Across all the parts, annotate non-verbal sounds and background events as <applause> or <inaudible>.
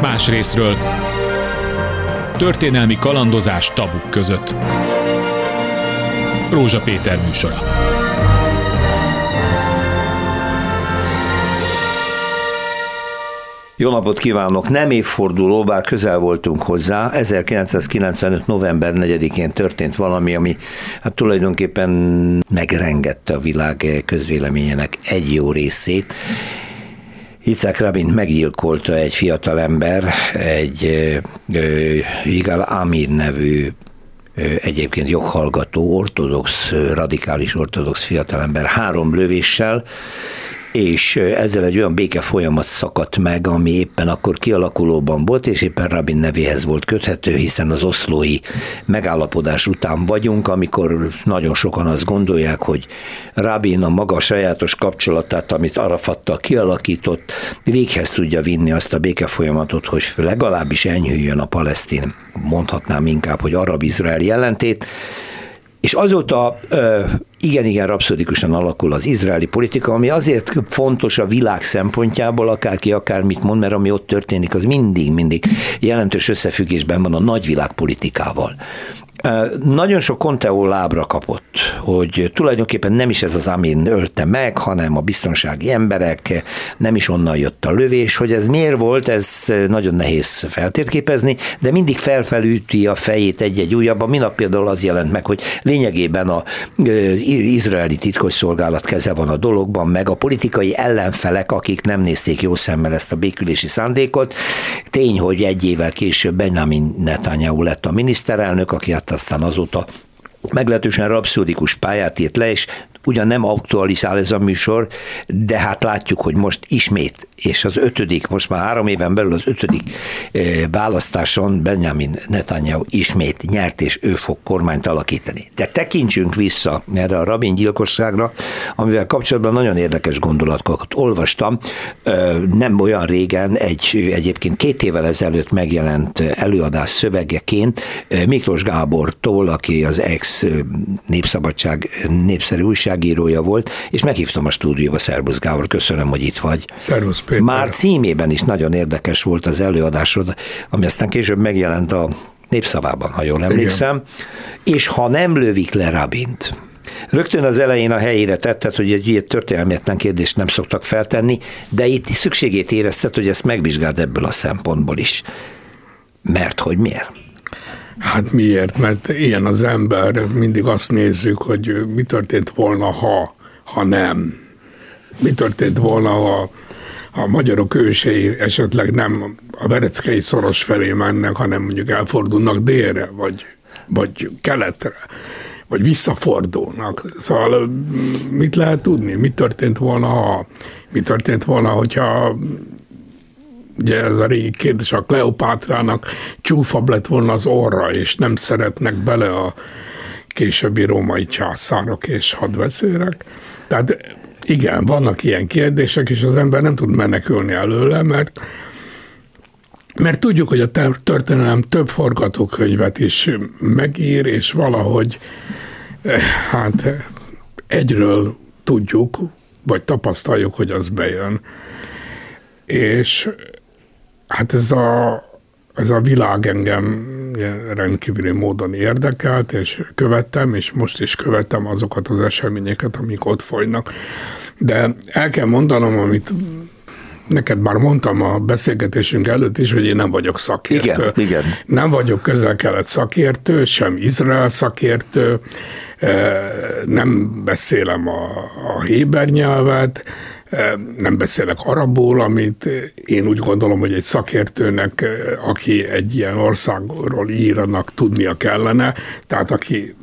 más részről. Történelmi kalandozás tabuk között. Rózsa Péter műsora. Jó napot kívánok! Nem évforduló, bár közel voltunk hozzá. 1995. november 4-én történt valami, ami hát tulajdonképpen megrengette a világ közvéleményének egy jó részét. Yitzhak Rabin meggyilkolta egy fiatalember, egy Igal Amir nevű egyébként joghallgató, ortodox, radikális ortodox fiatalember három lövéssel, és ezzel egy olyan béke folyamat szakadt meg, ami éppen akkor kialakulóban volt, és éppen Rabin nevéhez volt köthető, hiszen az oszlói megállapodás után vagyunk, amikor nagyon sokan azt gondolják, hogy Rabin a maga sajátos kapcsolatát, amit Arafattal kialakított, véghez tudja vinni azt a béke folyamatot, hogy legalábbis enyhüljön a palesztin, mondhatnám inkább, hogy arab-izrael jelentét, és azóta igen-igen rapszodikusan alakul az izraeli politika, ami azért fontos a világ szempontjából, akárki akármit mond, mert ami ott történik, az mindig-mindig jelentős összefüggésben van a nagyvilág politikával. Nagyon sok Conteo lábra kapott, hogy tulajdonképpen nem is ez az Amin ölte meg, hanem a biztonsági emberek, nem is onnan jött a lövés, hogy ez miért volt, ez nagyon nehéz feltérképezni, de mindig felfelüti a fejét egy-egy újabb. A minap például az jelent meg, hogy lényegében a izraeli titkosszolgálat keze van a dologban, meg a politikai ellenfelek, akik nem nézték jó szemmel ezt a békülési szándékot. Tény, hogy egy évvel később Benjamin Netanyahu lett a miniszterelnök, aki hát aztán azóta meglehetősen rapszódikus pályát írt le, és ugyan nem aktualizál ez a műsor, de hát látjuk, hogy most ismét, és az ötödik, most már három éven belül az ötödik eh, választáson Benjamin Netanyahu ismét nyert, és ő fog kormányt alakítani. De tekintsünk vissza erre a rabin gyilkosságra, amivel kapcsolatban nagyon érdekes gondolatokat olvastam. Nem olyan régen, egy egyébként két évvel ezelőtt megjelent előadás szövegeként Miklós Gábortól, aki az ex Népszabadság népszerű újság újságírója volt, és meghívtam a stúdióba, Szerbusz Gábor, köszönöm, hogy itt vagy. Szervusz Péter. Már címében is nagyon érdekes volt az előadásod, ami aztán később megjelent a népszavában, ha jól emlékszem, Igen. és ha nem lövik le Rabint, Rögtön az elején a helyére tetted, hogy egy ilyen történelmetlen kérdést nem szoktak feltenni, de itt szükségét érezted, hogy ezt megvizsgáld ebből a szempontból is. Mert hogy miért? Hát miért? Mert ilyen az ember, mindig azt nézzük, hogy mi történt volna, ha, ha nem. Mi történt volna, ha a magyarok ősei esetleg nem a Vereckei szoros felé mennek, hanem mondjuk elfordulnak délre, vagy, vagy keletre, vagy visszafordulnak. Szóval mit lehet tudni? Mi történt volna, ha mi történt volna, hogyha ugye ez a régi kérdés, a Kleopátrának csúfabb lett volna az orra, és nem szeretnek bele a későbbi római császárok és hadvezérek. Tehát igen, vannak ilyen kérdések, és az ember nem tud menekülni előle, mert mert tudjuk, hogy a történelem több forgatókönyvet is megír, és valahogy eh, hát egyről tudjuk, vagy tapasztaljuk, hogy az bejön. És Hát ez a, ez a világ engem rendkívüli módon érdekelt, és követtem, és most is követem azokat az eseményeket, amik ott folynak. De el kell mondanom, amit neked már mondtam a beszélgetésünk előtt is, hogy én nem vagyok szakértő. Igen, igen. Nem vagyok közel-kelet szakértő, sem Izrael szakértő, eh, nem beszélem a, a héber nyelvet, nem beszélek arabul, amit én úgy gondolom, hogy egy szakértőnek, aki egy ilyen országról írnak, tudnia kellene, tehát aki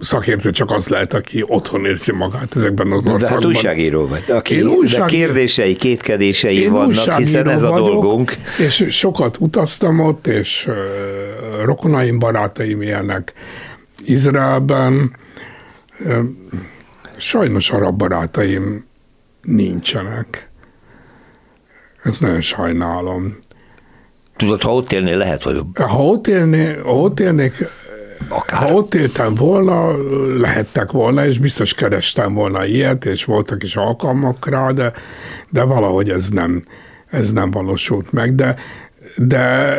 szakértő csak az lehet, aki otthon érzi magát ezekben az országokban. De hát újságíró vagy, aki én újság... de kérdései, kétkedései én vannak, hiszen ez vagyok, a dolgunk. És sokat utaztam ott, és uh, rokonaim, barátaim élnek Izraelben. Uh, sajnos arab barátaim nincsenek. Ezt nagyon sajnálom. Tudod, ha ott élnél, lehet, hogy... Ha ott, élné, ha ott élnék, Akár. Ha ott éltem volna, lehettek volna, és biztos kerestem volna ilyet, és voltak is alkalmak rá, de, de valahogy ez nem, ez nem valósult meg, de, de,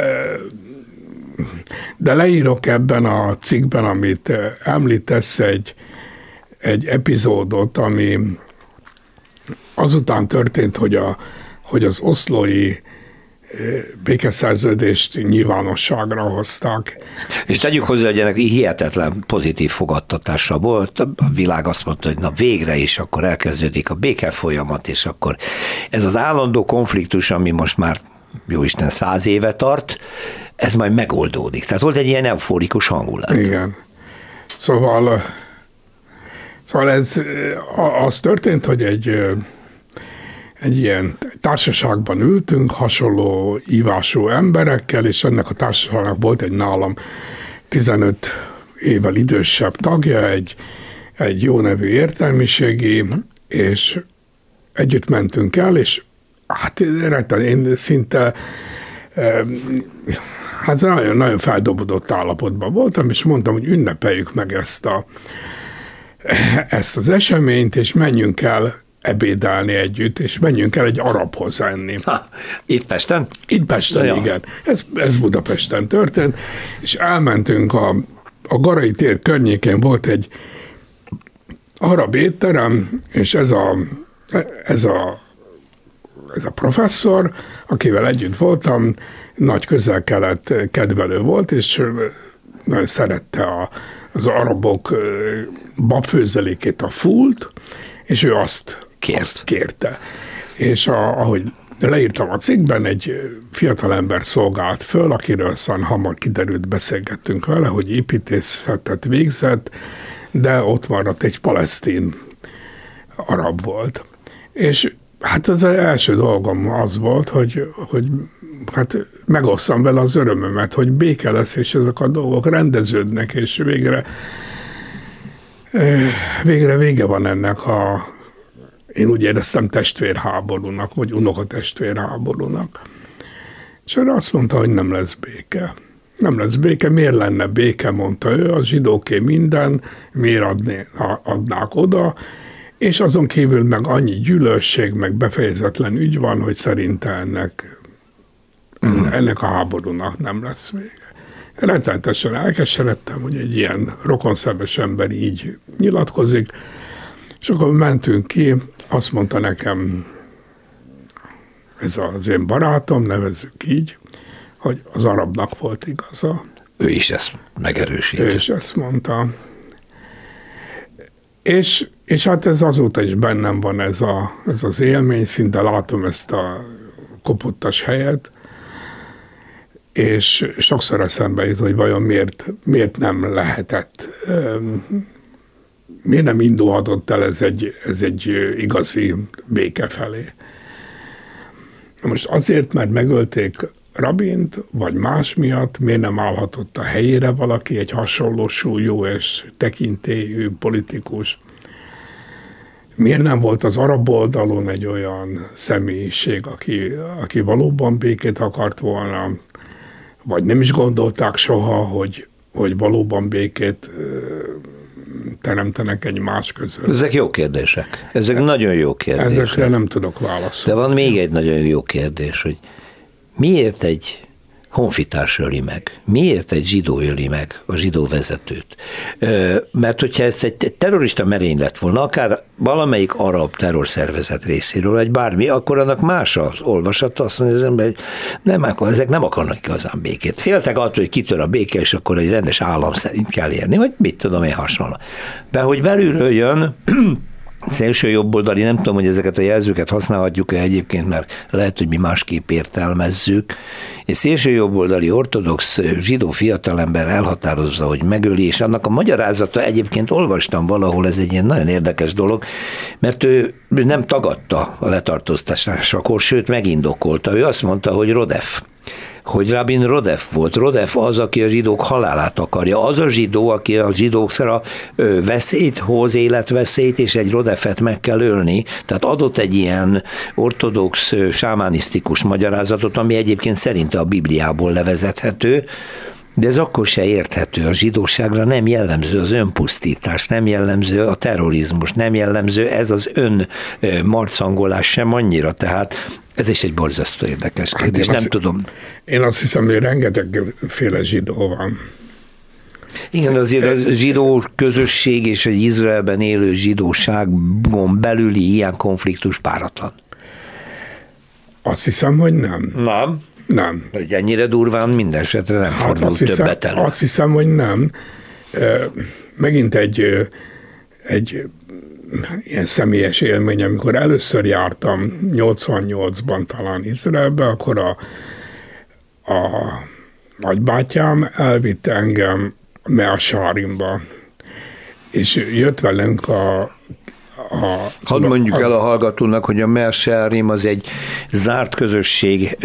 de leírok ebben a cikkben, amit említesz, egy, egy epizódot, ami azután történt, hogy, a, hogy az oszlói békeszerződést nyilvánosságra hozták. És tegyük hozzá, hogy ennek hihetetlen pozitív fogadtatása volt. A világ azt mondta, hogy na végre is akkor elkezdődik a béke folyamat, és akkor ez az állandó konfliktus, ami most már jó Isten száz éve tart, ez majd megoldódik. Tehát volt egy ilyen euforikus hangulat. Igen. Szóval, szóval ez az történt, hogy egy egy ilyen társaságban ültünk, hasonló ívású emberekkel, és ennek a társaságnak volt egy nálam 15 évvel idősebb tagja, egy, egy jó nevű értelmiségi, és együtt mentünk el, és hát retten, én szinte hát nagyon, nagyon feldobodott állapotban voltam, és mondtam, hogy ünnepeljük meg ezt, a, <laughs> ezt az eseményt, és menjünk el ebédelni együtt, és menjünk el egy arabhoz enni. Ha, itt Pesten? Itt Pesten, ja. igen. Ez, ez Budapesten történt, és elmentünk a, a Garai tér környékén volt egy arab étterem, és ez a, ez a ez a professzor, akivel együtt voltam, nagy közel-kelet kedvelő volt, és nagyon szerette a, az arabok babfőzelékét, a fult, és ő azt Kért. Azt kérte. És a, ahogy leírtam a cikkben, egy fiatalember szolgált föl, akiről aztán hamar kiderült, beszélgettünk vele, hogy építészetet végzett, de ott maradt egy palesztin arab volt. És hát az első dolgom az volt, hogy, hogy hát megosszam vele az örömömet, hogy béke lesz, és ezek a dolgok rendeződnek, és végre végre vége van ennek a én úgy éreztem testvérháborúnak, vagy unokatestvérháborúnak. És erre azt mondta, hogy nem lesz béke. Nem lesz béke, miért lenne béke, mondta ő, a zsidóké minden, miért adné, adnák oda, és azon kívül meg annyi gyűlösség, meg befejezetlen ügy van, hogy szerinte ennek. Ennek a háborúnak nem lesz vége. Rettenetesen elkeseredtem, hogy egy ilyen rokonszerves ember így nyilatkozik, és akkor mentünk ki, azt mondta nekem ez az én barátom, nevezzük így, hogy az arabnak volt igaza. Ő is ezt megerősítette. Ő is ezt mondta. És, és hát ez azóta is bennem van ez, a, ez az élmény, szinte látom ezt a kopottas helyet, és sokszor eszembe jut, hogy vajon miért, miért nem lehetett miért nem indulhatott el ez egy, ez egy igazi béke felé? Most azért, mert megölték Rabint, vagy más miatt, miért nem állhatott a helyére valaki, egy hasonló súlyú és tekintélyű politikus? Miért nem volt az arab oldalon egy olyan személyiség, aki, aki valóban békét akart volna, vagy nem is gondolták soha, hogy, hogy valóban békét teremtenek egymás között. Ezek jó kérdések. Ezek nagyon jó kérdések. Ezekre nem tudok válaszolni. De van még egy nagyon jó kérdés, hogy miért egy honfitárs öli meg. Miért egy zsidó öli meg a zsidó vezetőt? Mert hogyha ezt egy terrorista merény lett volna, akár valamelyik arab terrorszervezet részéről, vagy bármi, akkor annak más az olvasata, azt mondja az ember, hogy nem, akkor ezek nem akarnak igazán békét. Féltek attól, hogy kitör a béke, és akkor egy rendes állam szerint kell érni, vagy mit tudom én hasonló. De hogy belülről jön, <clears throat> szélső jobboldali, nem tudom, hogy ezeket a jelzőket használhatjuk-e egyébként, mert lehet, hogy mi másképp értelmezzük. Egy szélső jobboldali ortodox zsidó fiatalember elhatározza, hogy megöli, és annak a magyarázata egyébként olvastam valahol, ez egy ilyen nagyon érdekes dolog, mert ő nem tagadta a letartóztatásakor, sőt megindokolta. Ő azt mondta, hogy Rodef hogy Rabin Rodef volt. Rodef az, aki a zsidók halálát akarja. Az a zsidó, aki a zsidókra veszélyt hoz, életveszélyt, és egy Rodefet meg kell ölni. Tehát adott egy ilyen ortodox, sámánisztikus magyarázatot, ami egyébként szerinte a Bibliából levezethető, de ez akkor se érthető. A zsidóságra nem jellemző az önpusztítás, nem jellemző a terrorizmus, nem jellemző ez az ön marcangolás sem annyira. Tehát Ez is egy borzasztó érdekes kérdés, hát nem azt, tudom. Én azt hiszem, hogy rengetegféle zsidó van. Igen, azért a zsidó közösség és egy Izraelben élő zsidóságon belüli ilyen konfliktus páratlan. Azt hiszem, hogy nem. Nem? Nem. Hogy ennyire durván minden esetre nem hát fordul azt hiszem, többet elő. Azt hiszem, hogy nem. Megint egy, egy ilyen személyes élmény, amikor először jártam 88-ban talán Izraelbe, akkor a, a nagybátyám elvitte engem Measárimba, és jött velünk a a, Hadd mondjuk a, el a hallgatónak, hogy a Merserim az egy zárt közösség,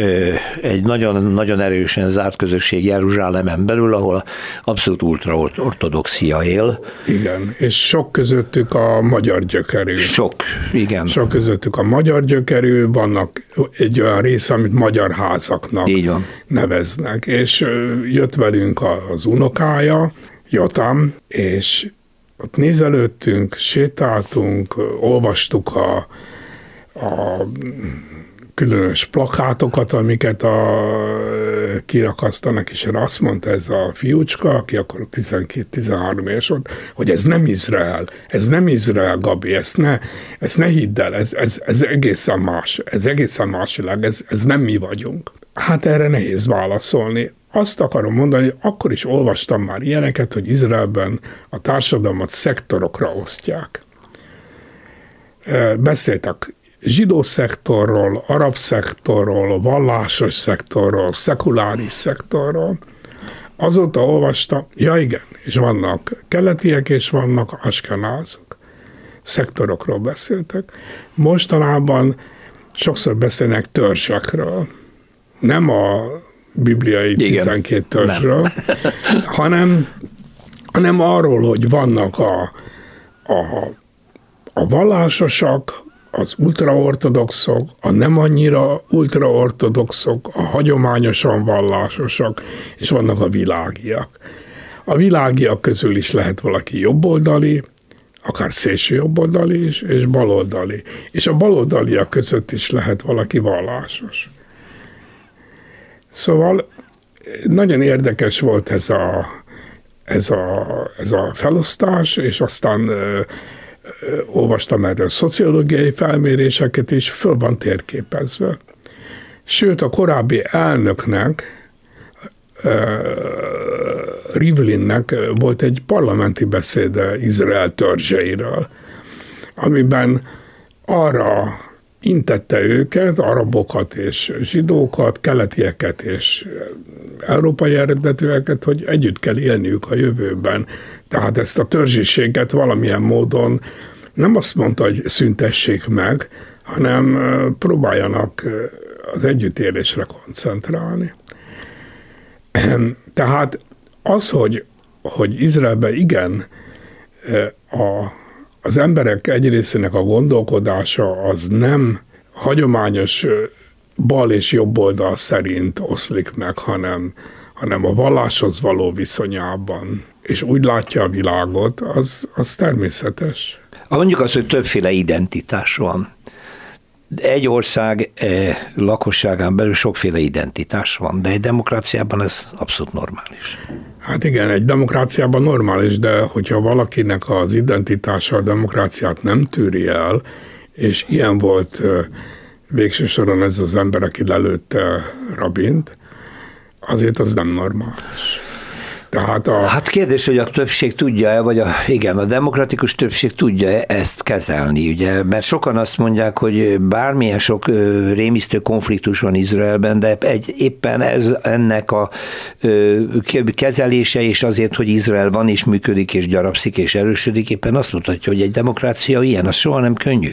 egy nagyon-nagyon erősen zárt közösség Jeruzsálemen belül, ahol abszolút ultraortodoxia él. Igen, és sok közöttük a magyar gyökerű. Sok, igen. Sok közöttük a magyar gyökerű, vannak egy olyan része, amit magyar házaknak Így van. neveznek, és jött velünk az unokája, Jotam, és ott nézelődtünk, sétáltunk, olvastuk a, a különös plakátokat, amiket a, kirakasztanak, és azt mondta ez a fiúcska, aki akkor 12-13 éves volt, hogy ez nem Izrael, ez nem Izrael, Gabi, ezt ne, ezt ne hidd el, ez, ez, ez egészen más, ez egészen más világ, ez, ez nem mi vagyunk. Hát erre nehéz válaszolni azt akarom mondani, hogy akkor is olvastam már ilyeneket, hogy Izraelben a társadalmat szektorokra osztják. Beszéltek zsidó szektorról, arab szektorról, vallásos szektorról, szekuláris szektorról. Azóta olvastam, ja igen, és vannak keletiek, és vannak askenázok. Szektorokról beszéltek. Mostanában sokszor beszélnek törzsekről. Nem a bibliai Igen. 12 törzsről, <laughs> hanem, hanem arról, hogy vannak a, a, a vallásosak, az ultraortodoxok, a nem annyira ultraortodoxok, a hagyományosan vallásosak, és vannak a világiak. A világiak közül is lehet valaki jobboldali, akár szélső jobboldali is, és baloldali. És a baloldaliak között is lehet valaki vallásos. Szóval nagyon érdekes volt ez a, ez a, ez a felosztás, és aztán ö, ö, olvastam erről szociológiai felméréseket is, föl van térképezve. Sőt, a korábbi elnöknek, Rivlinnek volt egy parlamenti beszéde Izrael törzseiről, amiben arra intette őket, arabokat és zsidókat, keletieket és európai eredetűeket, hogy együtt kell élniük a jövőben. Tehát ezt a törzsiséget valamilyen módon nem azt mondta, hogy szüntessék meg, hanem próbáljanak az együttélésre koncentrálni. <clears throat> Tehát az, hogy, hogy Izraelben igen, a az emberek egy részének a gondolkodása az nem hagyományos bal és jobb oldal szerint oszlik meg, hanem, hanem a valláshoz való viszonyában, és úgy látja a világot, az, az természetes. Mondjuk azt, hogy többféle identitás van egy ország eh, lakosságán belül sokféle identitás van, de egy demokráciában ez abszolút normális. Hát igen, egy demokráciában normális, de hogyha valakinek az identitása a demokráciát nem tűri el, és ilyen volt végső soron ez az ember, aki lelőtte Rabint, azért az nem normális. Tehát a... Hát kérdés, hogy a többség tudja-e, vagy a, igen, a demokratikus többség tudja -e ezt kezelni, ugye, mert sokan azt mondják, hogy bármilyen sok rémisztő konfliktus van Izraelben, de egy, éppen ez ennek a kezelése és azért, hogy Izrael van és működik és gyarapszik és erősödik, éppen azt mutatja, hogy egy demokrácia ilyen, az soha nem könnyű.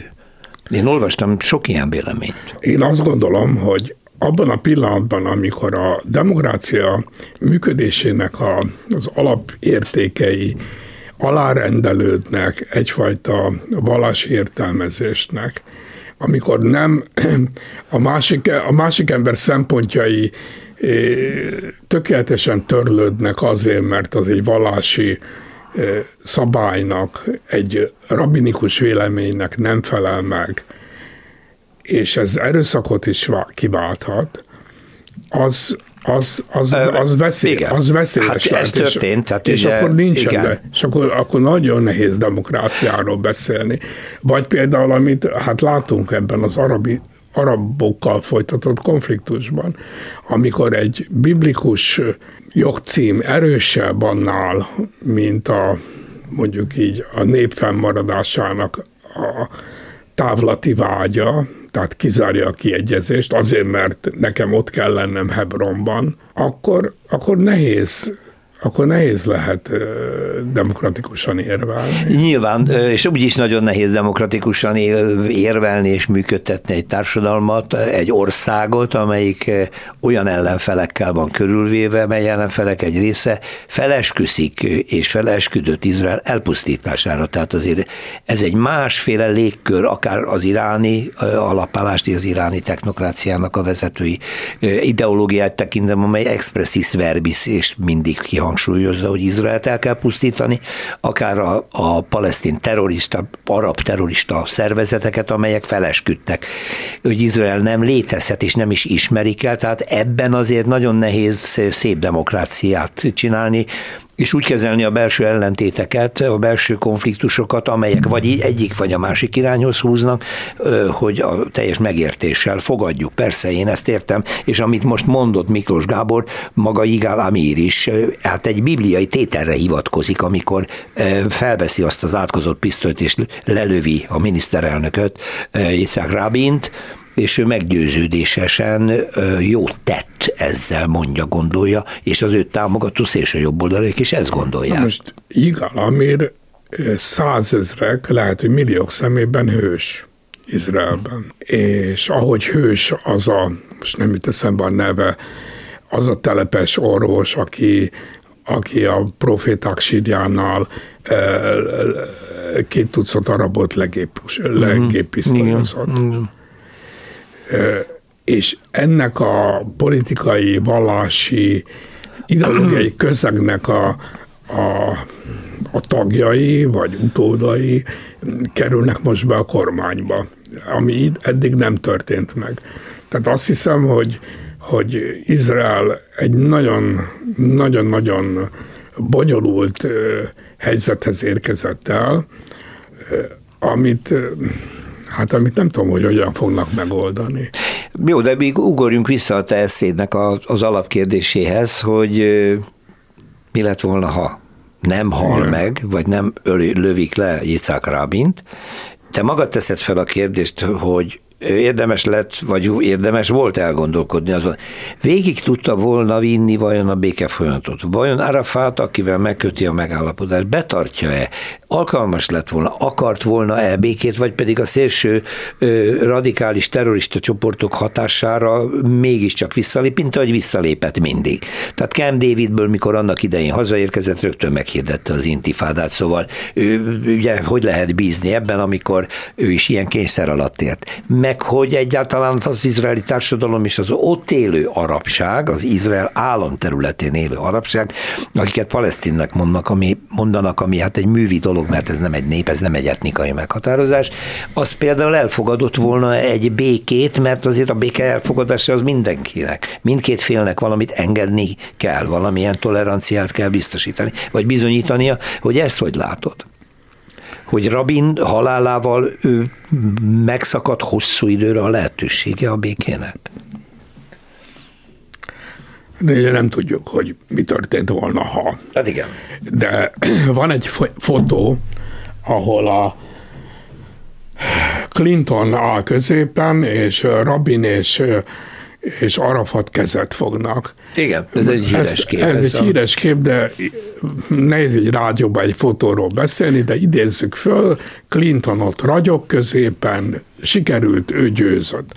Én olvastam sok ilyen véleményt. Én azt gondolom, hogy abban a pillanatban, amikor a demokrácia működésének a, az alapértékei alárendelődnek egyfajta vallási értelmezésnek, amikor nem <clears throat> a másik, a másik ember szempontjai eh, tökéletesen törlődnek azért, mert az egy vallási eh, szabálynak, egy rabinikus véleménynek nem felel meg, és ez erőszakot is kiválthat, az, az, az, az, veszély, igen. az veszélyes. Hát ez történt. Tehát és ugye, akkor nincsen, igen. de, és akkor, akkor nagyon nehéz demokráciáról beszélni. Vagy például, amit hát látunk ebben az arabi, arabokkal folytatott konfliktusban, amikor egy biblikus jogcím erősebb annál, mint a mondjuk így a nép fennmaradásának a távlati vágya, tehát kizárja a kiegyezést, azért, mert nekem ott kell lennem Hebronban, akkor, akkor nehéz akkor nehéz lehet demokratikusan érvelni. Nyilván, és úgyis nagyon nehéz demokratikusan érvelni és működtetni egy társadalmat, egy országot, amelyik olyan ellenfelekkel van körülvéve, mely ellenfelek egy része felesküszik és felesküdött Izrael elpusztítására. Tehát azért ez egy másféle légkör, akár az iráni alapállást, az iráni technokráciának a vezetői ideológiát tekintem, amely expressis verbis és mindig kihang hangsúlyozza, hogy Izraelt el kell pusztítani, akár a, a palesztin terrorista, arab terrorista szervezeteket, amelyek felesküdtek, hogy Izrael nem létezhet és nem is ismerik el, tehát ebben azért nagyon nehéz szép demokráciát csinálni, és úgy kezelni a belső ellentéteket, a belső konfliktusokat, amelyek vagy egyik vagy a másik irányhoz húznak, hogy a teljes megértéssel fogadjuk. Persze, én ezt értem, és amit most mondott Miklós Gábor, maga Igál Amír is, hát egy bibliai tételre hivatkozik, amikor felveszi azt az átkozott pisztolyt és lelövi a miniszterelnököt, Yitzhak Rabint, és ő meggyőződésesen jót tett ezzel, mondja, gondolja, és az őt támogató szélső jobboldaliak is ezt gondolják. Na most Igal Amir százezrek, lehet, hogy milliók szemében hős Izraelben. És ahogy hős az a, most nem jut eszembe a neve, az a telepes orvos, aki, aki a proféták sírjánál két tucat arabot legép, mhm. legépisztolyozott. Mm-hmm és ennek a politikai, vallási, ideológiai <clears throat> közegnek a, a, a tagjai, vagy utódai kerülnek most be a kormányba, ami eddig nem történt meg. Tehát azt hiszem, hogy, hogy Izrael egy nagyon, nagyon-nagyon bonyolult helyzethez érkezett el, amit Hát amit nem tudom, hogy hogyan fognak megoldani. Jó, de még ugorjunk vissza a te eszédnek az alapkérdéséhez, hogy mi lett volna, ha nem hal Igen. meg, vagy nem lövik le Yitzhak Rabint. Te magad teszed fel a kérdést, hogy érdemes lett, vagy érdemes volt elgondolkodni azon. Végig tudta volna vinni vajon a béke folyamatot? Vajon Arafat, akivel megköti a megállapodást, betartja-e? Alkalmas lett volna, akart volna-e békét, vagy pedig a szélső ö, radikális terrorista csoportok hatására mégiscsak visszalép, mint ahogy visszalépett mindig. Tehát Cam Davidből, mikor annak idején hazaérkezett, rögtön meghirdette az intifádát, szóval ő, ugye hogy lehet bízni ebben, amikor ő is ilyen kényszer alatt élt meg hogy egyáltalán az izraeli társadalom és az ott élő arabság, az Izrael állam területén élő arabság, akiket palesztinnek mondnak, ami, mondanak, ami hát egy művi dolog, mert ez nem egy nép, ez nem egy etnikai meghatározás, az például elfogadott volna egy békét, mert azért a béke elfogadása az mindenkinek. Mindkét félnek valamit engedni kell, valamilyen toleranciát kell biztosítani, vagy bizonyítania, hogy ezt hogy látod hogy Rabin halálával ő megszakadt hosszú időre a lehetősége a békének? De ugye nem tudjuk, hogy mi történt volna, ha. Hát igen. De <clears throat> van egy fotó, ahol a Clinton áll középen, és Rabin és és Arafat kezet fognak. Igen, ez egy híres ez, kép. Ez, ez egy a... híres kép, de nehéz egy rádióban egy fotóról beszélni, de idézzük föl, Clinton ott ragyog középen, sikerült, ő győzött.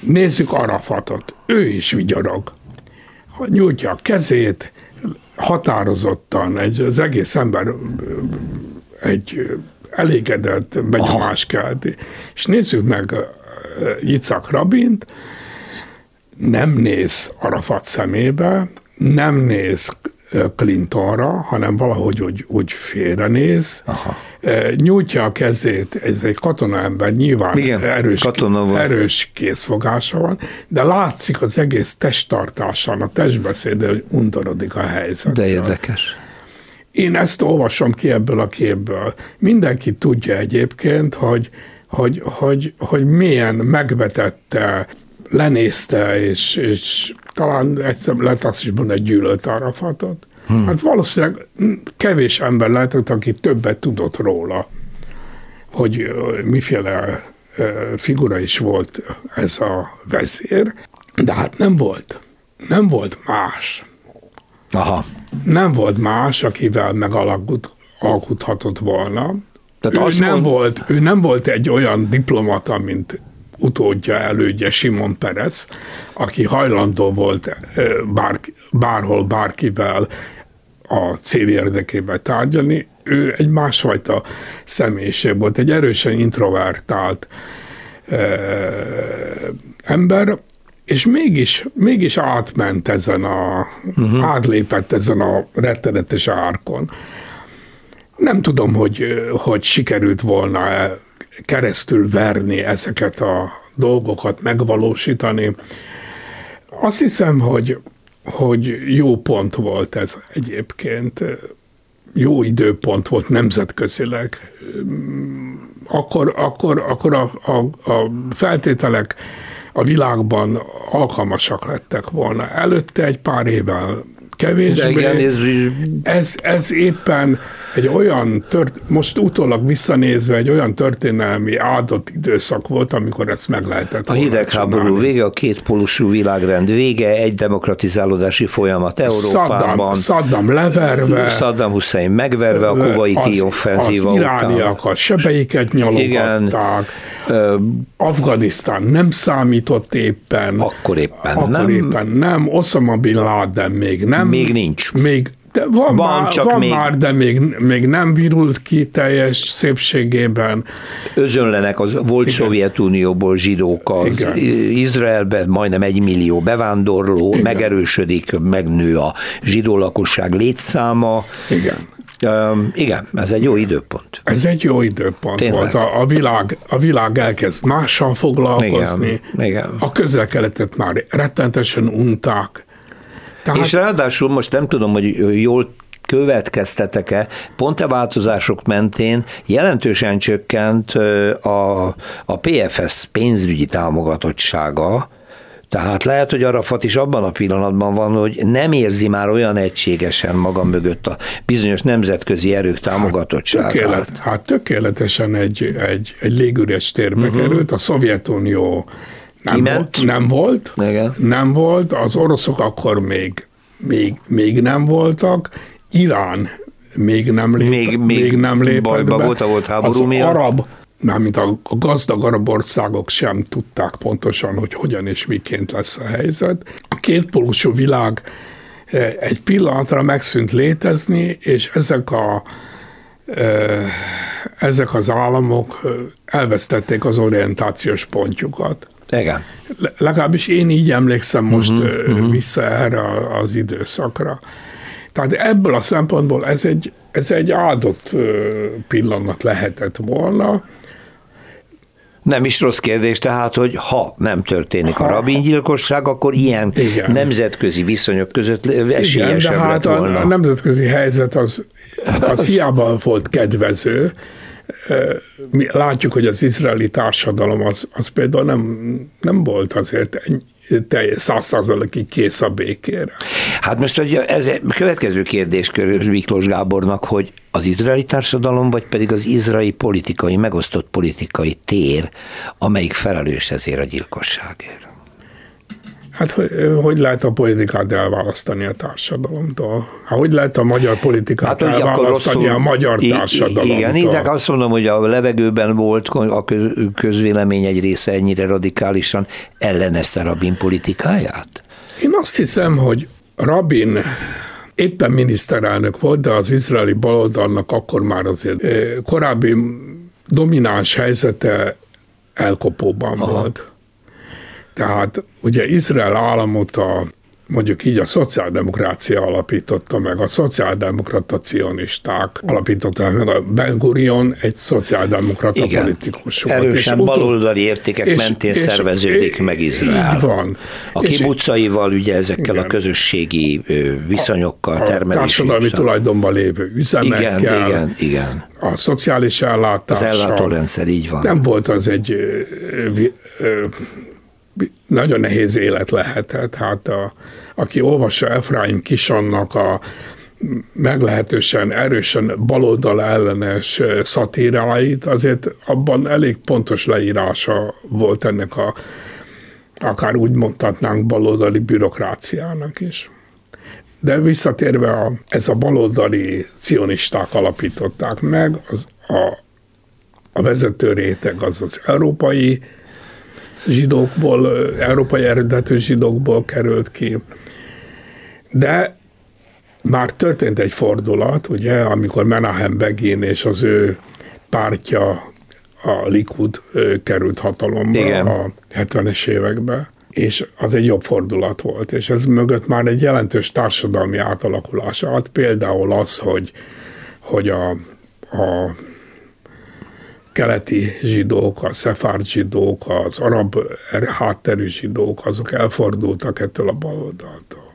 Nézzük Arafatot, ő is vigyorog. Nyújtja a kezét, határozottan, egy, az egész ember egy elégedett benyomás kelti. És nézzük meg Yitzhak Rabint, nem néz Arafat szemébe, nem néz Clintonra, hanem valahogy úgy, úgy félrenéz, Aha. nyújtja a kezét, ez egy katonaember, nyilván Igen, erős, katona volt. erős készfogása van, de látszik az egész testtartásán, a testbeszéde, hogy undorodik a helyzet. De érdekes. Én ezt olvasom ki ebből a képből. Mindenki tudja egyébként, hogy, hogy, hogy, hogy milyen megvetette, lenézte, és, és talán egyszer mondani, hogy gyűlölt Arafatot. Hmm. Hát valószínűleg kevés ember lehetett, aki többet tudott róla, hogy miféle figura is volt ez a vezér, de hát nem volt. Nem volt más. Aha. Nem volt más, akivel megalkuthatott volna. Tehát ő, nem mond... volt, ő nem volt egy olyan diplomata, mint utódja, elődje Simon Perez, aki hajlandó volt bár, bárhol, bárkivel a cél érdekében tárgyalni, ő egy másfajta személyiség volt, egy erősen introvertált ember, és mégis, mégis átment ezen a, uh-huh. átlépett ezen a rettenetes árkon. Nem tudom, hogy, hogy sikerült volna keresztül verni ezeket a dolgokat, megvalósítani. Azt hiszem, hogy, hogy jó pont volt ez egyébként, jó időpont volt nemzetközileg. Akkor, akkor, akkor a, a, a feltételek a világban alkalmasak lettek volna. Előtte egy pár évvel kevésbé. igen, ez... ez, ez éppen egy olyan, tört, most utólag visszanézve egy olyan történelmi áldott időszak volt, amikor ezt meg lehetett A hidegháború vége, a kétpólusú világrend vége, egy demokratizálódási folyamat Európában. Saddam, Saddam leverve. Saddam Hussein megverve, a kuwaiti offenzíva az irániak a sebeiket nyalogatták. Igen, Afganisztán nem számított éppen. Akkor éppen akkor nem. éppen nem. Osama Bin Laden még nem. Még nincs. Még de van, van, már, csak van még... már, de még, még nem virult ki teljes szépségében. Özönlenek az volt Igen. Szovjetunióból zsidók az Igen. Izraelbe, majdnem egy millió bevándorló, Igen. megerősödik, megnő a zsidó lakosság létszáma. Igen. Um, igen, ez egy jó időpont. Ez egy jó időpont Tényleg. volt. A, a, világ, a világ elkezd mással foglalkozni. Igen, igen. A közel-keletet már rettentesen unták. Tehát... És ráadásul most nem tudom, hogy jól következtetek-e, pont a változások mentén jelentősen csökkent a, a PFS pénzügyi támogatottsága, tehát lehet, hogy Arafat is abban a pillanatban van, hogy nem érzi már olyan egységesen maga mögött a bizonyos nemzetközi erők támogatottságát. Hát, tökélet, hát tökéletesen egy, egy, egy légüres térbe uh-huh. került. A Szovjetunió nem Kiment? volt, nem volt, Igen. nem volt, az oroszok akkor még, még, még nem voltak, Irán még nem lép, még, még, még nem lépett bajba be. volt, volt háború az miatt. arab, mármint a, a gazdag arab országok sem tudták pontosan, hogy hogyan és miként lesz a helyzet. A kétpólusú világ eh, egy pillanatra megszűnt létezni, és ezek a eh, ezek az államok eh, elvesztették az orientációs pontjukat. Igen. Legalábbis én így emlékszem most uh-huh, uh-huh. vissza erre az időszakra. Tehát ebből a szempontból ez egy, ez egy áldott pillanat lehetett volna. Nem is rossz kérdés, tehát, hogy ha nem történik ha, a rabingyilkosság, akkor ilyen igen. nemzetközi viszonyok között esélyesebb igen, de hát lett volna. A, a nemzetközi helyzet az, az hiába volt kedvező, mi látjuk, hogy az izraeli társadalom az, az például nem, nem volt azért teljes száz százalékig kész a békére. Hát most hogy ez a következő kérdés Miklós Gábornak, hogy az izraeli társadalom, vagy pedig az izraeli politikai, megosztott politikai tér, amelyik felelős ezért a gyilkosságért? Hát hogy, hogy lehet a politikát elválasztani a társadalomtól? Hát hogy lehet a magyar politikát hát, elválasztani rosszul, a magyar társadalomtól? Igen, így azt mondom, hogy a levegőben volt a közvélemény egy része ennyire radikálisan ellenezte Rabin politikáját? Én azt hiszem, hogy Rabin éppen miniszterelnök volt, de az izraeli baloldalnak akkor már azért korábbi domináns helyzete elkopóban Aha. volt. Tehát ugye Izrael államot a mondjuk így a szociáldemokrácia alapította meg, a szociáldemokrata cionisták alapították meg, a Ben Gurion egy szociáldemokrata Igen. politikus volt. Erősen és baloldali értékek és, mentén és, szerveződik és, meg Izrael. Van. A kibucaival, ugye ezekkel igen. a közösségi viszonyokkal, a, termelési. A társadalmi tulajdonban lévő üzemekkel. Igen, igen, igen. A szociális ellátás. Az ellátórendszer, így van. Nem volt az egy nagyon nehéz élet lehetett. Hát a, aki olvassa Efraim Kisonnak a meglehetősen erősen baloldal ellenes szatíráit, azért abban elég pontos leírása volt ennek a akár úgy mondhatnánk baloldali bürokráciának is. De visszatérve, a, ez a baloldali cionisták alapították meg, az a, a vezető réteg az az európai zsidókból, európai eredetű zsidókból került ki. De már történt egy fordulat, ugye, amikor Menahem Begin és az ő pártja, a Likud került hatalomba Igen. a 70-es években, és az egy jobb fordulat volt, és ez mögött már egy jelentős társadalmi átalakulás állt, például az, hogy, hogy a, a keleti zsidók, a szefárd zsidók, az arab hátterű zsidók, azok elfordultak ettől a baloldaltól.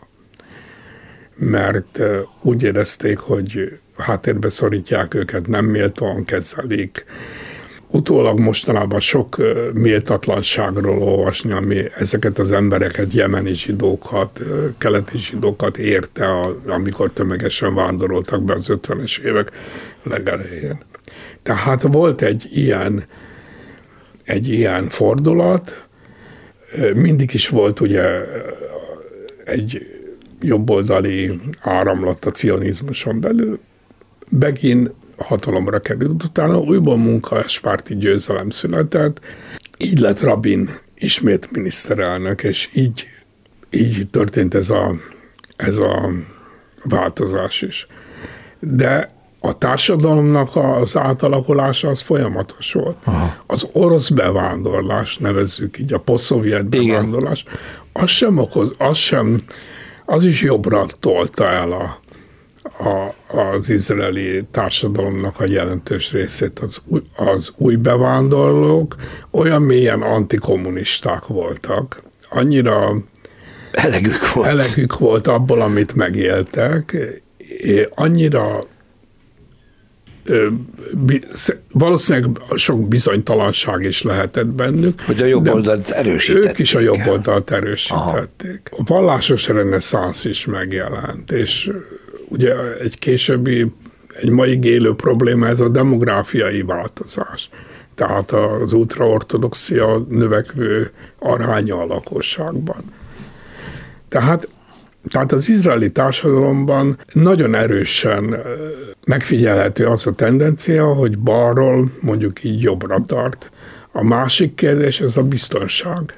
Mert úgy érezték, hogy háttérbe szorítják őket, nem méltóan kezelik. Utólag mostanában sok méltatlanságról olvasni, ami ezeket az embereket, jemeni zsidókat, keleti zsidókat érte, amikor tömegesen vándoroltak be az 50-es évek legelején. Tehát volt egy ilyen, egy ilyen fordulat, mindig is volt ugye egy jobboldali áramlat a cionizmuson belül, Begin hatalomra került, utána újból munkáspárti győzelem született, így lett Rabin ismét miniszterelnök, és így, így történt ez a, ez a változás is. De a társadalomnak az átalakulása az folyamatos volt. Aha. Az orosz bevándorlás, nevezzük így, a poszovjet bevándorlás, az sem okoz, az sem, az is jobbra tolta el a, a, az izraeli társadalomnak a jelentős részét. Az, az új bevándorlók olyan mélyen antikommunisták voltak, annyira elegük volt. elegük volt abból, amit megéltek, annyira valószínűleg sok bizonytalanság is lehetett bennük. Hogy a jobb oldalt erősítették. Ők is a jobb oldalt erősítették. Aha. A vallásos reneszánsz is megjelent, és ugye egy későbbi, egy mai élő probléma ez a demográfiai változás. Tehát az ultraortodoxia növekvő aránya a lakosságban. Tehát tehát az izraeli társadalomban nagyon erősen megfigyelhető az a tendencia, hogy balról mondjuk így jobbra tart. A másik kérdés, ez a biztonság.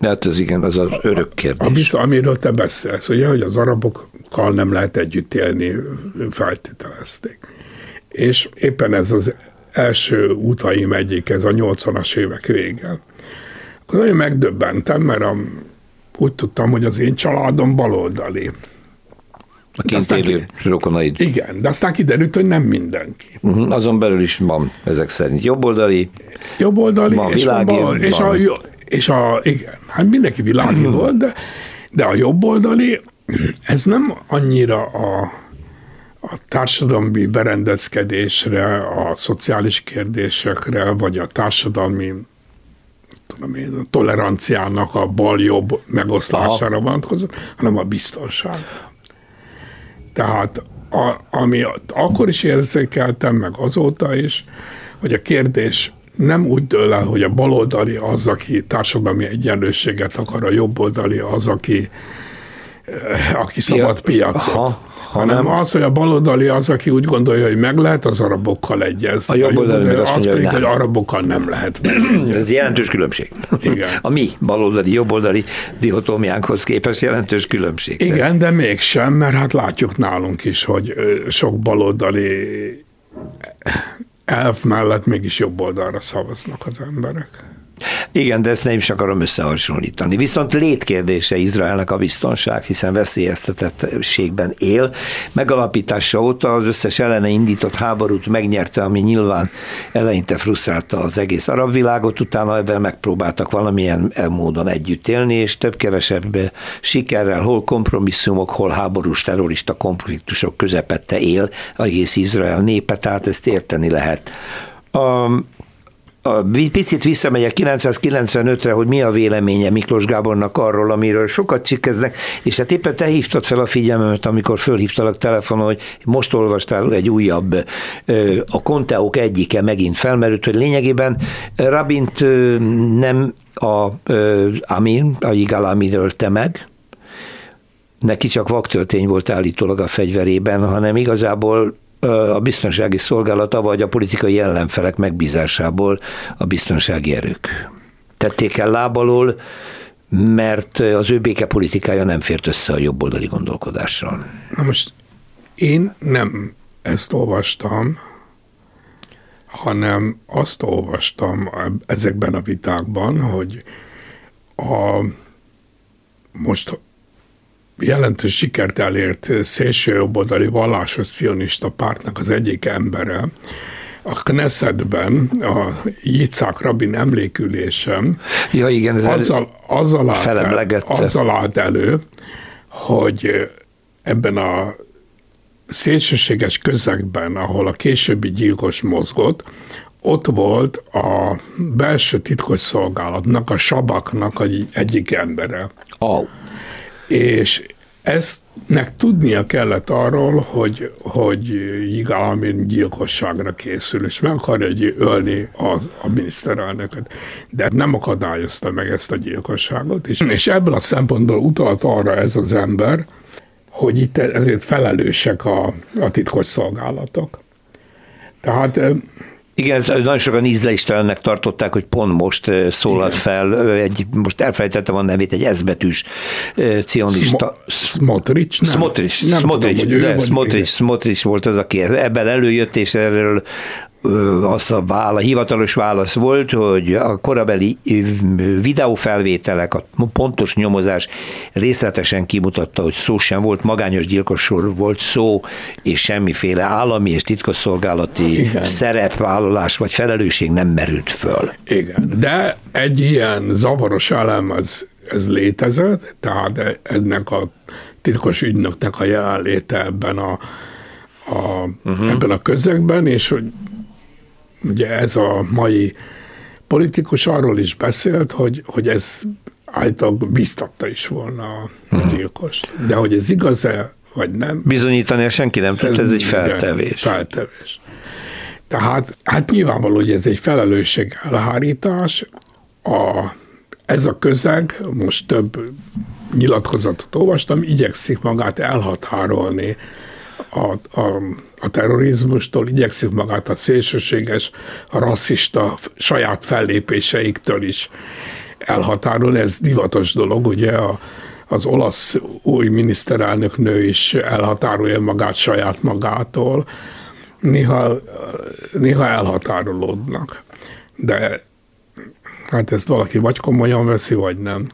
Hát ez igen, az az örök kérdés. A biztos, amiről te beszélsz, ugye, hogy az arabokkal nem lehet együtt élni, feltételezték. És éppen ez az első utaim egyik, ez a 80-as évek vége. Akkor nagyon megdöbbentem, mert a úgy tudtam, hogy az én családom baloldali. A kint élő rokonaid. Igen, de aztán kiderült, hogy nem mindenki. Uh-huh, azon belül is van ezek szerint jobboldali, jobboldali van és, világi, van, és, a, és a, igen, hát mindenki világi uh-huh. volt, de, de a jobboldali, ez nem annyira a, a társadalmi berendezkedésre, a szociális kérdésekre, vagy a társadalmi én, a toleranciának a bal-jobb megoszlására vonatkozott, hanem a biztonság. Tehát a, ami akkor is érzékeltem, meg azóta is, hogy a kérdés nem úgy dől el, hogy a baloldali az, aki társadalmi egyenlőséget akar, a jobboldali az, aki, eh, aki szabad piacot. Aha hanem az, hogy a baloldali az, aki úgy gondolja, hogy meg lehet az arabokkal egyezni. A jobb oldali meg azt mondja, hogy, hogy arabokkal nem lehet <clears throat> Ez jelentős különbség. Igen. A mi baloldali, jobboldali dihotómiánkhoz képest jelentős különbség. Igen, de mégsem, mert hát látjuk nálunk is, hogy sok baloldali elf mellett mégis jobb oldalra szavaznak az emberek. Igen, de ezt nem is akarom összehasonlítani. Viszont létkérdése Izraelnek a biztonság, hiszen veszélyeztetettségben él. Megalapítása óta az összes ellene indított háborút megnyerte, ami nyilván eleinte frusztrálta az egész arab világot, utána ebben megpróbáltak valamilyen módon együtt élni, és több-kevesebb sikerrel, hol kompromisszumok, hol háborús terrorista konfliktusok közepette él egész Izrael népe, tehát ezt érteni lehet. A, a picit visszamegyek 995-re, hogy mi a véleménye Miklós Gábornak arról, amiről sokat csikkeznek, és hát éppen te hívtad fel a figyelmemet, amikor fölhívtalak telefonon, hogy most olvastál egy újabb, a konteók egyike megint felmerült, hogy lényegében Rabint nem a Amin, a Yigal Amin ölte meg, neki csak vaktöltény volt állítólag a fegyverében, hanem igazából a biztonsági szolgálata vagy a politikai ellenfelek megbízásából a biztonsági erők. Tették el lábalól, mert az ő békepolitikája nem fért össze a jobboldali gondolkodással. Na most én nem ezt olvastam, hanem azt olvastam ezekben a vitákban, hogy a most jelentős sikert elért szélső jobboldali vallásos cionista pártnak az egyik embere, a Knessetben, a Yitzhak Rabin emlékülésem, ja, igen, ez azzal, azzal, állt el, azzal állt elő, hogy ebben a szélsőséges közegben, ahol a későbbi gyilkos mozgott, ott volt a belső titkos szolgálatnak, a sabaknak egyik embere. Oh és eztnek tudnia kellett arról, hogy, hogy Yigal gyilkosságra készül, és meg akarja ölni az, a miniszterelnököt. De nem akadályozta meg ezt a gyilkosságot, és, és ebből a szempontból utalt arra ez az ember, hogy itt ezért felelősek a, a titkos szolgálatok. Tehát igen, ez nagyon sokan ízleistelennek tartották, hogy pont most szólalt fel, egy, most elfelejtettem a nevét, egy eszbetűs cionista. Smotrich? Smotrich, de Smotrich, Smotrich volt az, aki ebben előjött, és erről az a válasz, hivatalos válasz volt, hogy a korabeli videófelvételek, a pontos nyomozás részletesen kimutatta, hogy szó sem volt, magányos gyilkosról volt szó, és semmiféle állami és titkosszolgálati Igen. szerepvállalás vagy felelősség nem merült föl. Igen, de egy ilyen zavaros elem az, ez létezett, tehát ennek a titkos ügynöknek a jelenléte ebben a, a, uh-huh. ebben a közegben, és hogy ugye ez a mai politikus arról is beszélt, hogy, hogy ez általában biztatta is volna a hmm. gyilkos. De hogy ez igaz-e, vagy nem? Bizonyítani senki nem tud, ez, ez egy feltevés. Feltevés. Tehát hát nyilvánvaló, hogy ez egy felelősség elhárítás. A, ez a közeg, most több nyilatkozatot olvastam, igyekszik magát elhatárolni a, a, a terrorizmustól, igyekszik magát a szélsőséges, a rasszista saját fellépéseiktől is elhatárol. Ez divatos dolog, ugye a, az olasz új miniszterelnök nő is elhatárolja magát saját magától, néha, néha elhatárolódnak. De hát ezt valaki vagy komolyan veszi, vagy nem.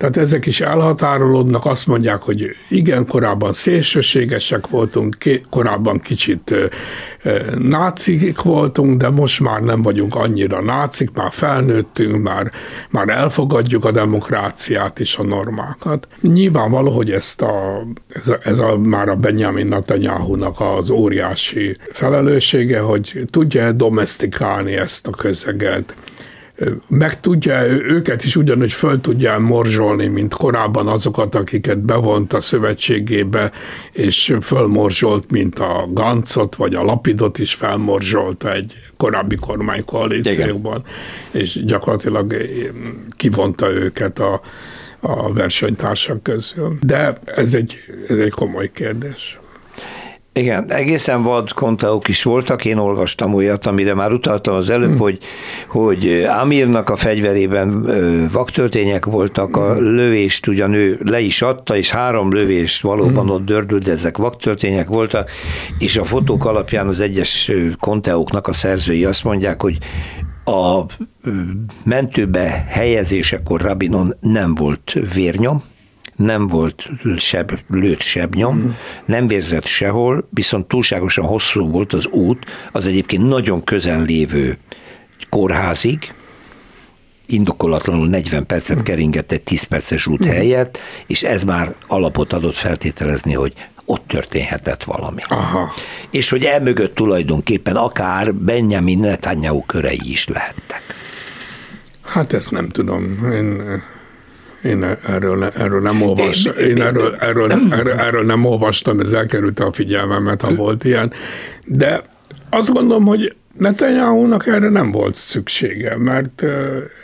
Tehát ezek is elhatárolódnak, azt mondják, hogy igen, korábban szélsőségesek voltunk, korábban kicsit nácik voltunk, de most már nem vagyunk annyira nácik, már felnőttünk, már, már elfogadjuk a demokráciát és a normákat. Nyilvánvaló, hogy ezt a, ez, a, ez a már a Benjamin Netanyahu-nak az óriási felelőssége, hogy tudja domestikálni ezt a közeget, meg tudja őket is ugyanúgy föl tudja morzsolni, mint korábban azokat, akiket bevont a szövetségébe, és fölmorzsolt, mint a Gancot, vagy a Lapidot is felmorzsolta egy korábbi kormánykoalícióban, és gyakorlatilag kivonta őket a, a versenytársak közül. De ez egy, ez egy komoly kérdés. Igen, egészen vad kontauk is voltak, én olvastam olyat, amire már utaltam az előbb, hmm. hogy, hogy Amirnak a fegyverében vaktörtények voltak, a hmm. lövést ugyan ő le is adta, és három lövést valóban hmm. ott dördült, de ezek vaktörtények voltak, és a fotók alapján az egyes konteóknak a szerzői azt mondják, hogy A mentőbe helyezésekor Rabinon nem volt vérnyom, nem volt seb, lőtt sebnyom, mm. nem vérzett sehol, viszont túlságosan hosszú volt az út, az egyébként nagyon közel lévő kórházig, indokolatlanul 40 percet mhm. keringett egy 10 perces út mhm. helyett, és ez már alapot adott feltételezni, hogy ott történhetett valami. Aha. És hogy elmögött tulajdonképpen akár Benjamin Netanyahu körei is lehettek. Hát ezt nem tudom. Én, én erről, erről nem olvastam. Én erről, erről, erről, erről nem olvastam, ez elkerült a figyelmemet, ha volt ilyen. De azt gondolom, hogy Netanyahu-nak erre nem volt szüksége, mert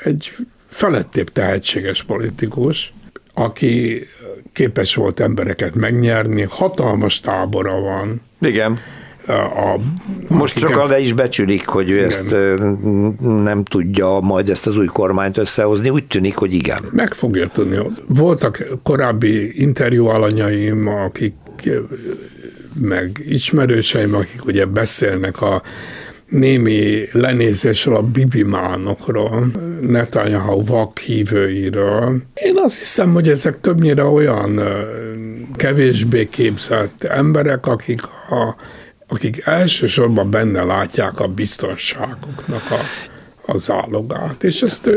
egy felettébb tehetséges politikus, aki képes volt embereket megnyerni, hatalmas tábora van. Igen. A, Most sokan le is becsülik, hogy ő igen. ezt nem tudja majd ezt az új kormányt összehozni. Úgy tűnik, hogy igen. Meg fogja tudni. Voltak korábbi interjú alanyaim, akik meg ismerőseim, akik ugye beszélnek a némi lenézésről a bibimánokról, Netanyahu vak hívőiről. Én azt hiszem, hogy ezek többnyire olyan kevésbé képzett emberek, akik a akik elsősorban benne látják a biztonságuknak a az állogát, és ezt,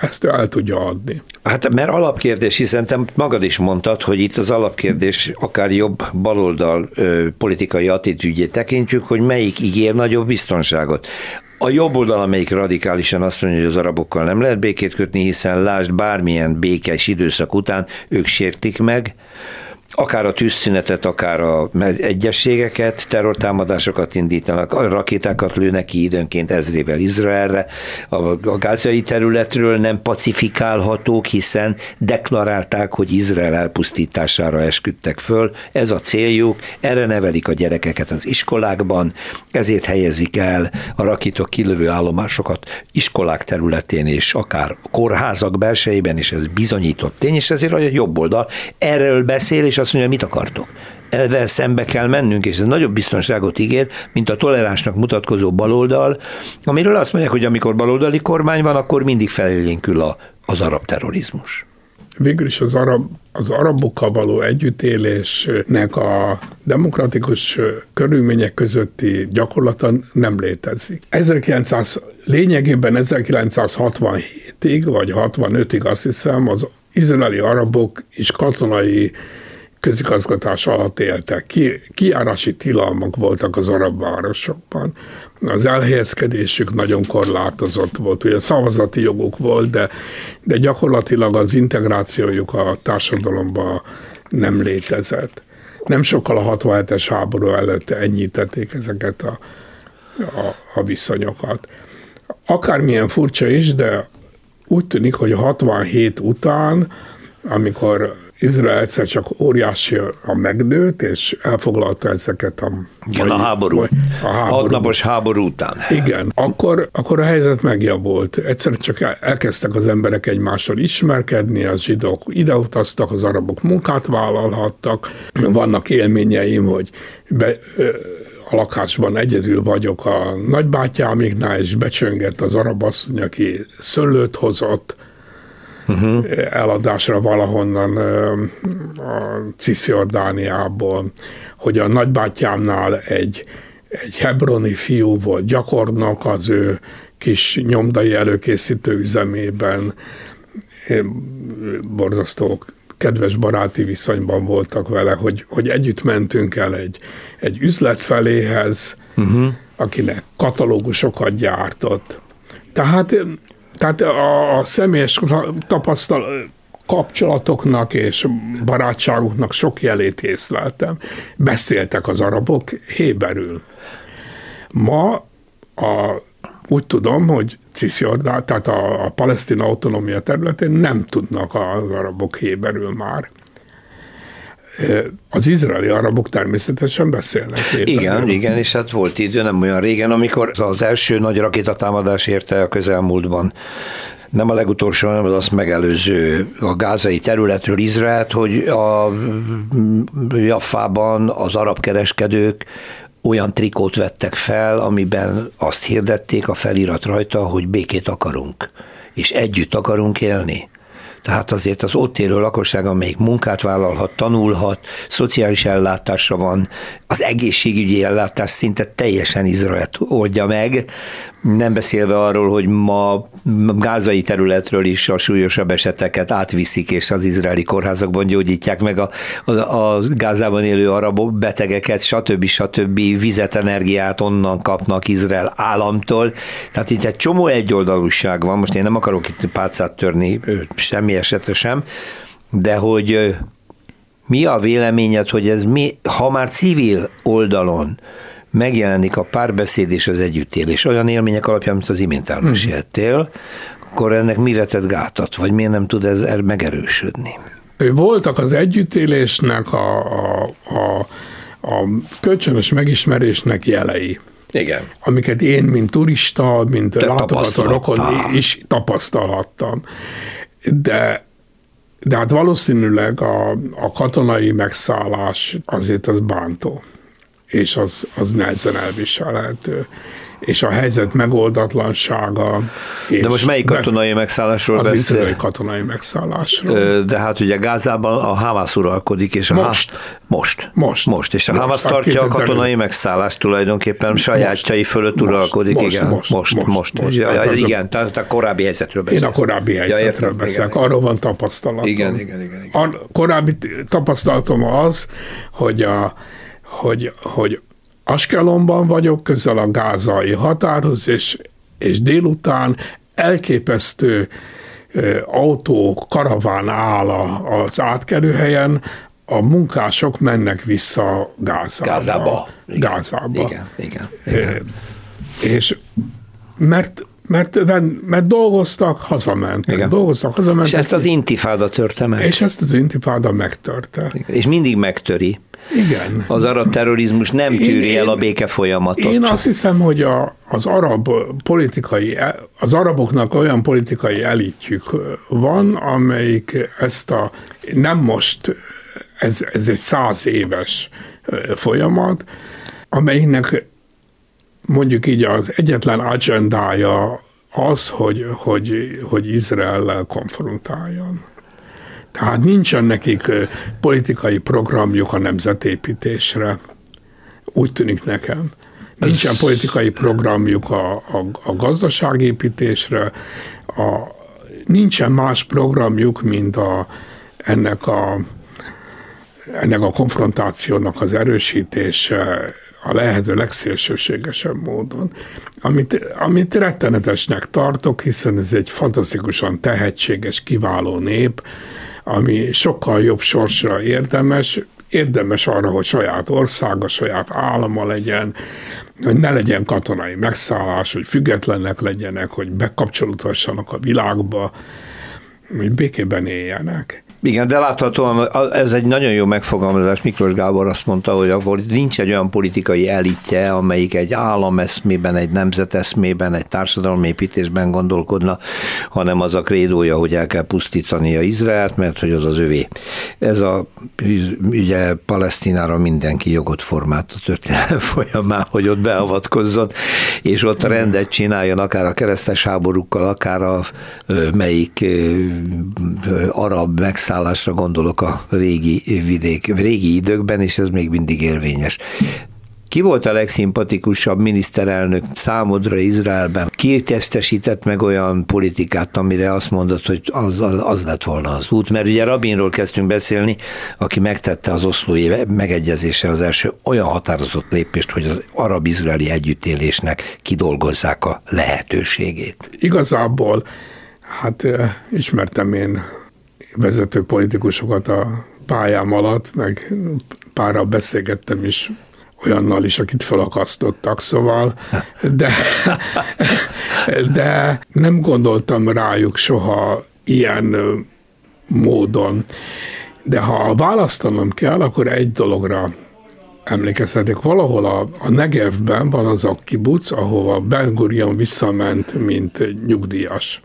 ezt el tudja adni. Hát mert alapkérdés, hiszen te magad is mondtad, hogy itt az alapkérdés akár jobb baloldal ö, politikai attitűdjét tekintjük, hogy melyik ígér nagyobb biztonságot. A jobb oldal, amelyik radikálisan azt mondja, hogy az arabokkal nem lehet békét kötni, hiszen lásd, bármilyen békes időszak után ők sértik meg, akár a tűzszünetet, akár a egyességeket, terrortámadásokat indítanak, a rakétákat lőnek ki időnként ezrével Izraelre, a gázai területről nem pacifikálhatók, hiszen deklarálták, hogy Izrael elpusztítására esküdtek föl, ez a céljuk, erre nevelik a gyerekeket az iskolákban, ezért helyezik el a rakétok kilövő állomásokat iskolák területén és akár kórházak belsejében, és ez bizonyított tény, és ezért a jobb oldal erről beszél, és azt mondja, mit akartok? Ezzel szembe kell mennünk, és ez nagyobb biztonságot ígér, mint a toleránsnak mutatkozó baloldal, amiről azt mondják, hogy amikor baloldali kormány van, akkor mindig felélénkül a, az arab terrorizmus. Végül is az, arab, az arabokkal való együttélésnek a demokratikus körülmények közötti gyakorlata nem létezik. 1900, lényegében 1967-ig, vagy 65-ig azt hiszem, az izraeli arabok és katonai közigazgatás alatt éltek. Ki, kiárási tilalmak voltak az arab városokban. Az elhelyezkedésük nagyon korlátozott volt. Ugye szavazati joguk volt, de, de gyakorlatilag az integrációjuk a társadalomba nem létezett. Nem sokkal a 67-es háború előtt ennyítették ezeket a, a, a viszonyokat. Akármilyen furcsa is, de úgy tűnik, hogy a 67 után, amikor Izrael egyszer csak óriási a megnőtt, és elfoglalta ezeket a... Igen, a háború. A háború. napos háború után. Igen, akkor, akkor a helyzet megjavult. Egyszer csak elkezdtek az emberek egymással ismerkedni, a zsidók ideutaztak, az arabok munkát vállalhattak. Vannak élményeim, hogy be, a lakásban egyedül vagyok a nagybátyámiknál, és becsöngett az arab asszony, aki szőlőt hozott, uh-huh. eladásra valahonnan a Cisziordániából, hogy a nagybátyámnál egy, egy hebroni fiú volt gyakornok az ő kis nyomdai előkészítő üzemében, borzasztó kedves baráti viszonyban voltak vele, hogy, hogy együtt mentünk el egy, egy üzlet feléhez, uh-huh. akinek katalógusokat gyártott. Tehát tehát a, a személyes tapasztalat, kapcsolatoknak és barátságuknak sok jelét észleltem. Beszéltek az arabok héberül. Ma a, úgy tudom, hogy Cisjordán, tehát a, a palesztin autonómia területén nem tudnak az arabok héberül már. Az izraeli arabok természetesen beszélnek. Éppen igen, igen, és hát volt idő nem olyan régen, amikor az első nagy rakétatámadás érte a közelmúltban nem a legutolsó, hanem az azt megelőző a gázai területről Izraelt, hogy a Jaffában az arab kereskedők olyan trikót vettek fel, amiben azt hirdették a felirat rajta, hogy békét akarunk, és együtt akarunk élni. Tehát azért az ott élő lakosság, amelyik munkát vállalhat, tanulhat, szociális ellátásra van, az egészségügyi ellátás szinte teljesen Izrael oldja meg, nem beszélve arról, hogy ma gázai területről is a súlyosabb eseteket átviszik, és az izraeli kórházakban gyógyítják meg a, a, a gázában élő arab betegeket, stb. stb. vizet, energiát onnan kapnak Izrael államtól. Tehát itt egy csomó egyoldalúság van, most én nem akarok itt pálcát törni, semmi esetre sem, de hogy mi a véleményed, hogy ez mi, ha már civil oldalon megjelenik a párbeszéd és az együttélés olyan élmények alapján, mint az imént elmeséltél, akkor ennek mi vetett gátat, vagy miért nem tud ez megerősödni? Voltak az együttélésnek, a, a, a, a kölcsönös megismerésnek jelei. Igen. Amiket én, mint turista, mint látogató rokon is tapasztalhattam. De de hát valószínűleg a, a katonai megszállás azért az bántó és az, az nehezen elviselhető és a helyzet megoldatlansága. De most melyik katonai megszállásról az beszél? Az katonai megszállásról. De hát ugye Gázában a Hamász uralkodik, és a most. Há... most. Most. Most. És a Hamász hát tartja a katonai megszállást tulajdonképpen sajátjai most. fölött most. uralkodik. Most. igen. Most. Most. most. most. most. Ja, tehát igen, tehát a korábbi helyzetről beszélsz. Én a korábbi helyzetről ja, beszélek. Arról van tapasztalatom. Igen, igen, igen. igen. A korábbi tapasztalatom az, hogy a hogy, hogy Askelonban vagyok, közel a gázai határhoz, és, és délután elképesztő autó, karaván áll az átkelőhelyen, a munkások mennek vissza Gázába. Gázába. Igen. Gázába. Igen, igen, igen. És mert mert, mert dolgoztak, hazamentek. Igen. Dolgoztak, hazamentek. És ezt az intifáda törte meg. És ezt az intifáda megtörte. És mindig megtöri. Igen. Az arab terrorizmus nem tűri én, el a béke folyamatot. Én azt hiszem, hogy a, az arab politikai, az araboknak olyan politikai elitjük van, amelyik ezt a, nem most, ez, ez egy száz éves folyamat, amelynek mondjuk így az egyetlen agendája az, hogy, hogy, hogy Izrael konfrontáljon. Tehát nincsen nekik politikai programjuk a nemzetépítésre. Úgy tűnik nekem. Nincsen politikai programjuk a, a, a gazdaságépítésre, a, nincsen más programjuk, mint a, ennek a ennek a konfrontációnak az erősítése a lehető legszélsőségesebb módon, amit, amit rettenetesnek tartok, hiszen ez egy fantasztikusan tehetséges, kiváló nép, ami sokkal jobb sorsra érdemes, érdemes arra, hogy saját országa, saját állama legyen, hogy ne legyen katonai megszállás, hogy függetlenek legyenek, hogy bekapcsolódhassanak a világba, hogy békében éljenek. Igen, de láthatóan ez egy nagyon jó megfogalmazás. Miklós Gábor azt mondta, hogy akkor nincs egy olyan politikai elitje, amelyik egy állameszmében, egy nemzeteszmében, egy társadalomépítésben gondolkodna, hanem az a krédója, hogy el kell pusztítani a Izraelt, mert hogy az az övé. Ez a, ugye Palesztinára mindenki jogot formált a történelem <laughs> folyamán, hogy ott beavatkozzon, és ott rendet csináljon, akár a keresztes háborúkkal, akár a melyik arab megszállás megszállásra gondolok a régi vidék, régi időkben, és ez még mindig érvényes. Ki volt a legszimpatikusabb miniszterelnök számodra Izraelben? Ki testesített meg olyan politikát, amire azt mondod, hogy az, az lett volna az út? Mert ugye Rabinról kezdtünk beszélni, aki megtette az oszlói megegyezéssel az első olyan határozott lépést, hogy az arab-izraeli együttélésnek kidolgozzák a lehetőségét. Igazából, hát ismertem én vezető politikusokat a pályám alatt, meg párral beszélgettem is olyannal is, akit felakasztottak, szóval, de, de nem gondoltam rájuk soha ilyen módon. De ha választanom kell, akkor egy dologra emlékezhetek. Valahol a, a Negevben van az a kibuc, ahova Ben Gurion visszament, mint nyugdíjas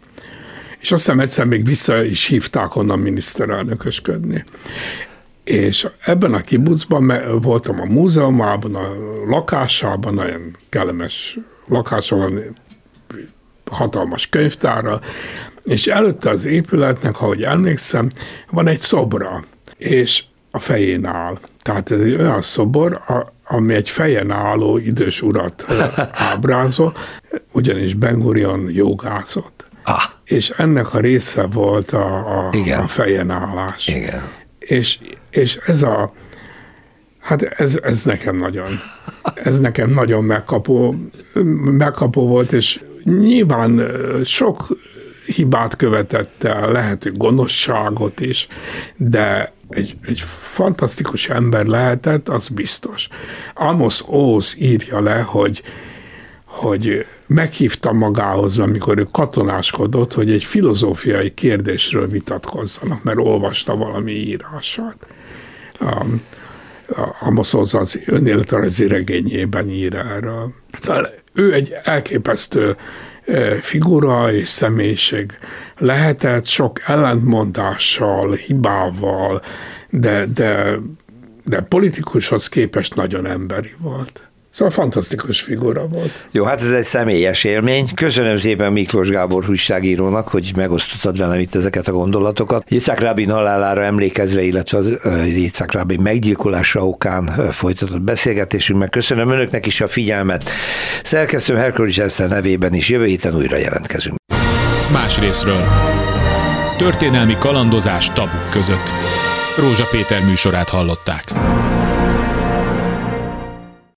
és azt hiszem egyszer még vissza is hívták onnan miniszterelnökösködni. És ebben a kibucban voltam a múzeumában, a lakásában, nagyon kellemes lakásban, hatalmas könyvtárral, és előtte az épületnek, ahogy emlékszem, van egy szobra, és a fején áll. Tehát ez egy olyan szobor, ami egy fejen álló idős urat ábrázol, ugyanis Ben Gurion jogázott. Ah. És ennek a része volt a, a, Igen. a fejen állás. Igen. És, és ez a, hát ez, ez nekem nagyon, ez nekem nagyon megkapó, megkapó volt, és nyilván sok hibát követett el, lehet, hogy gonoszságot is, de egy, egy fantasztikus ember lehetett, az biztos. Amos Oz írja le, hogy, hogy meghívta magához, amikor ő katonáskodott, hogy egy filozófiai kérdésről vitatkozzanak, mert olvasta valami írását. Um, Amos Oz önéletrajzi regényében ír erről. Szóval ő egy elképesztő figura és személyiség lehetett, sok ellentmondással, hibával, de, de, de politikushoz képest nagyon emberi volt. Szóval fantasztikus figura volt. Jó, hát ez egy személyes élmény. Köszönöm szépen Miklós Gábor újságírónak, hogy megosztottad velem itt ezeket a gondolatokat. Yitzhak Rabin halálára emlékezve, illetve az Yitzhak Rabin meggyilkolása okán folytatott beszélgetésünknek. Köszönöm önöknek is a figyelmet. Szerkesztő Herkulis Eszter nevében is jövő héten újra jelentkezünk. Más részről. Történelmi kalandozás tabuk között. Rózsa Péter műsorát hallották.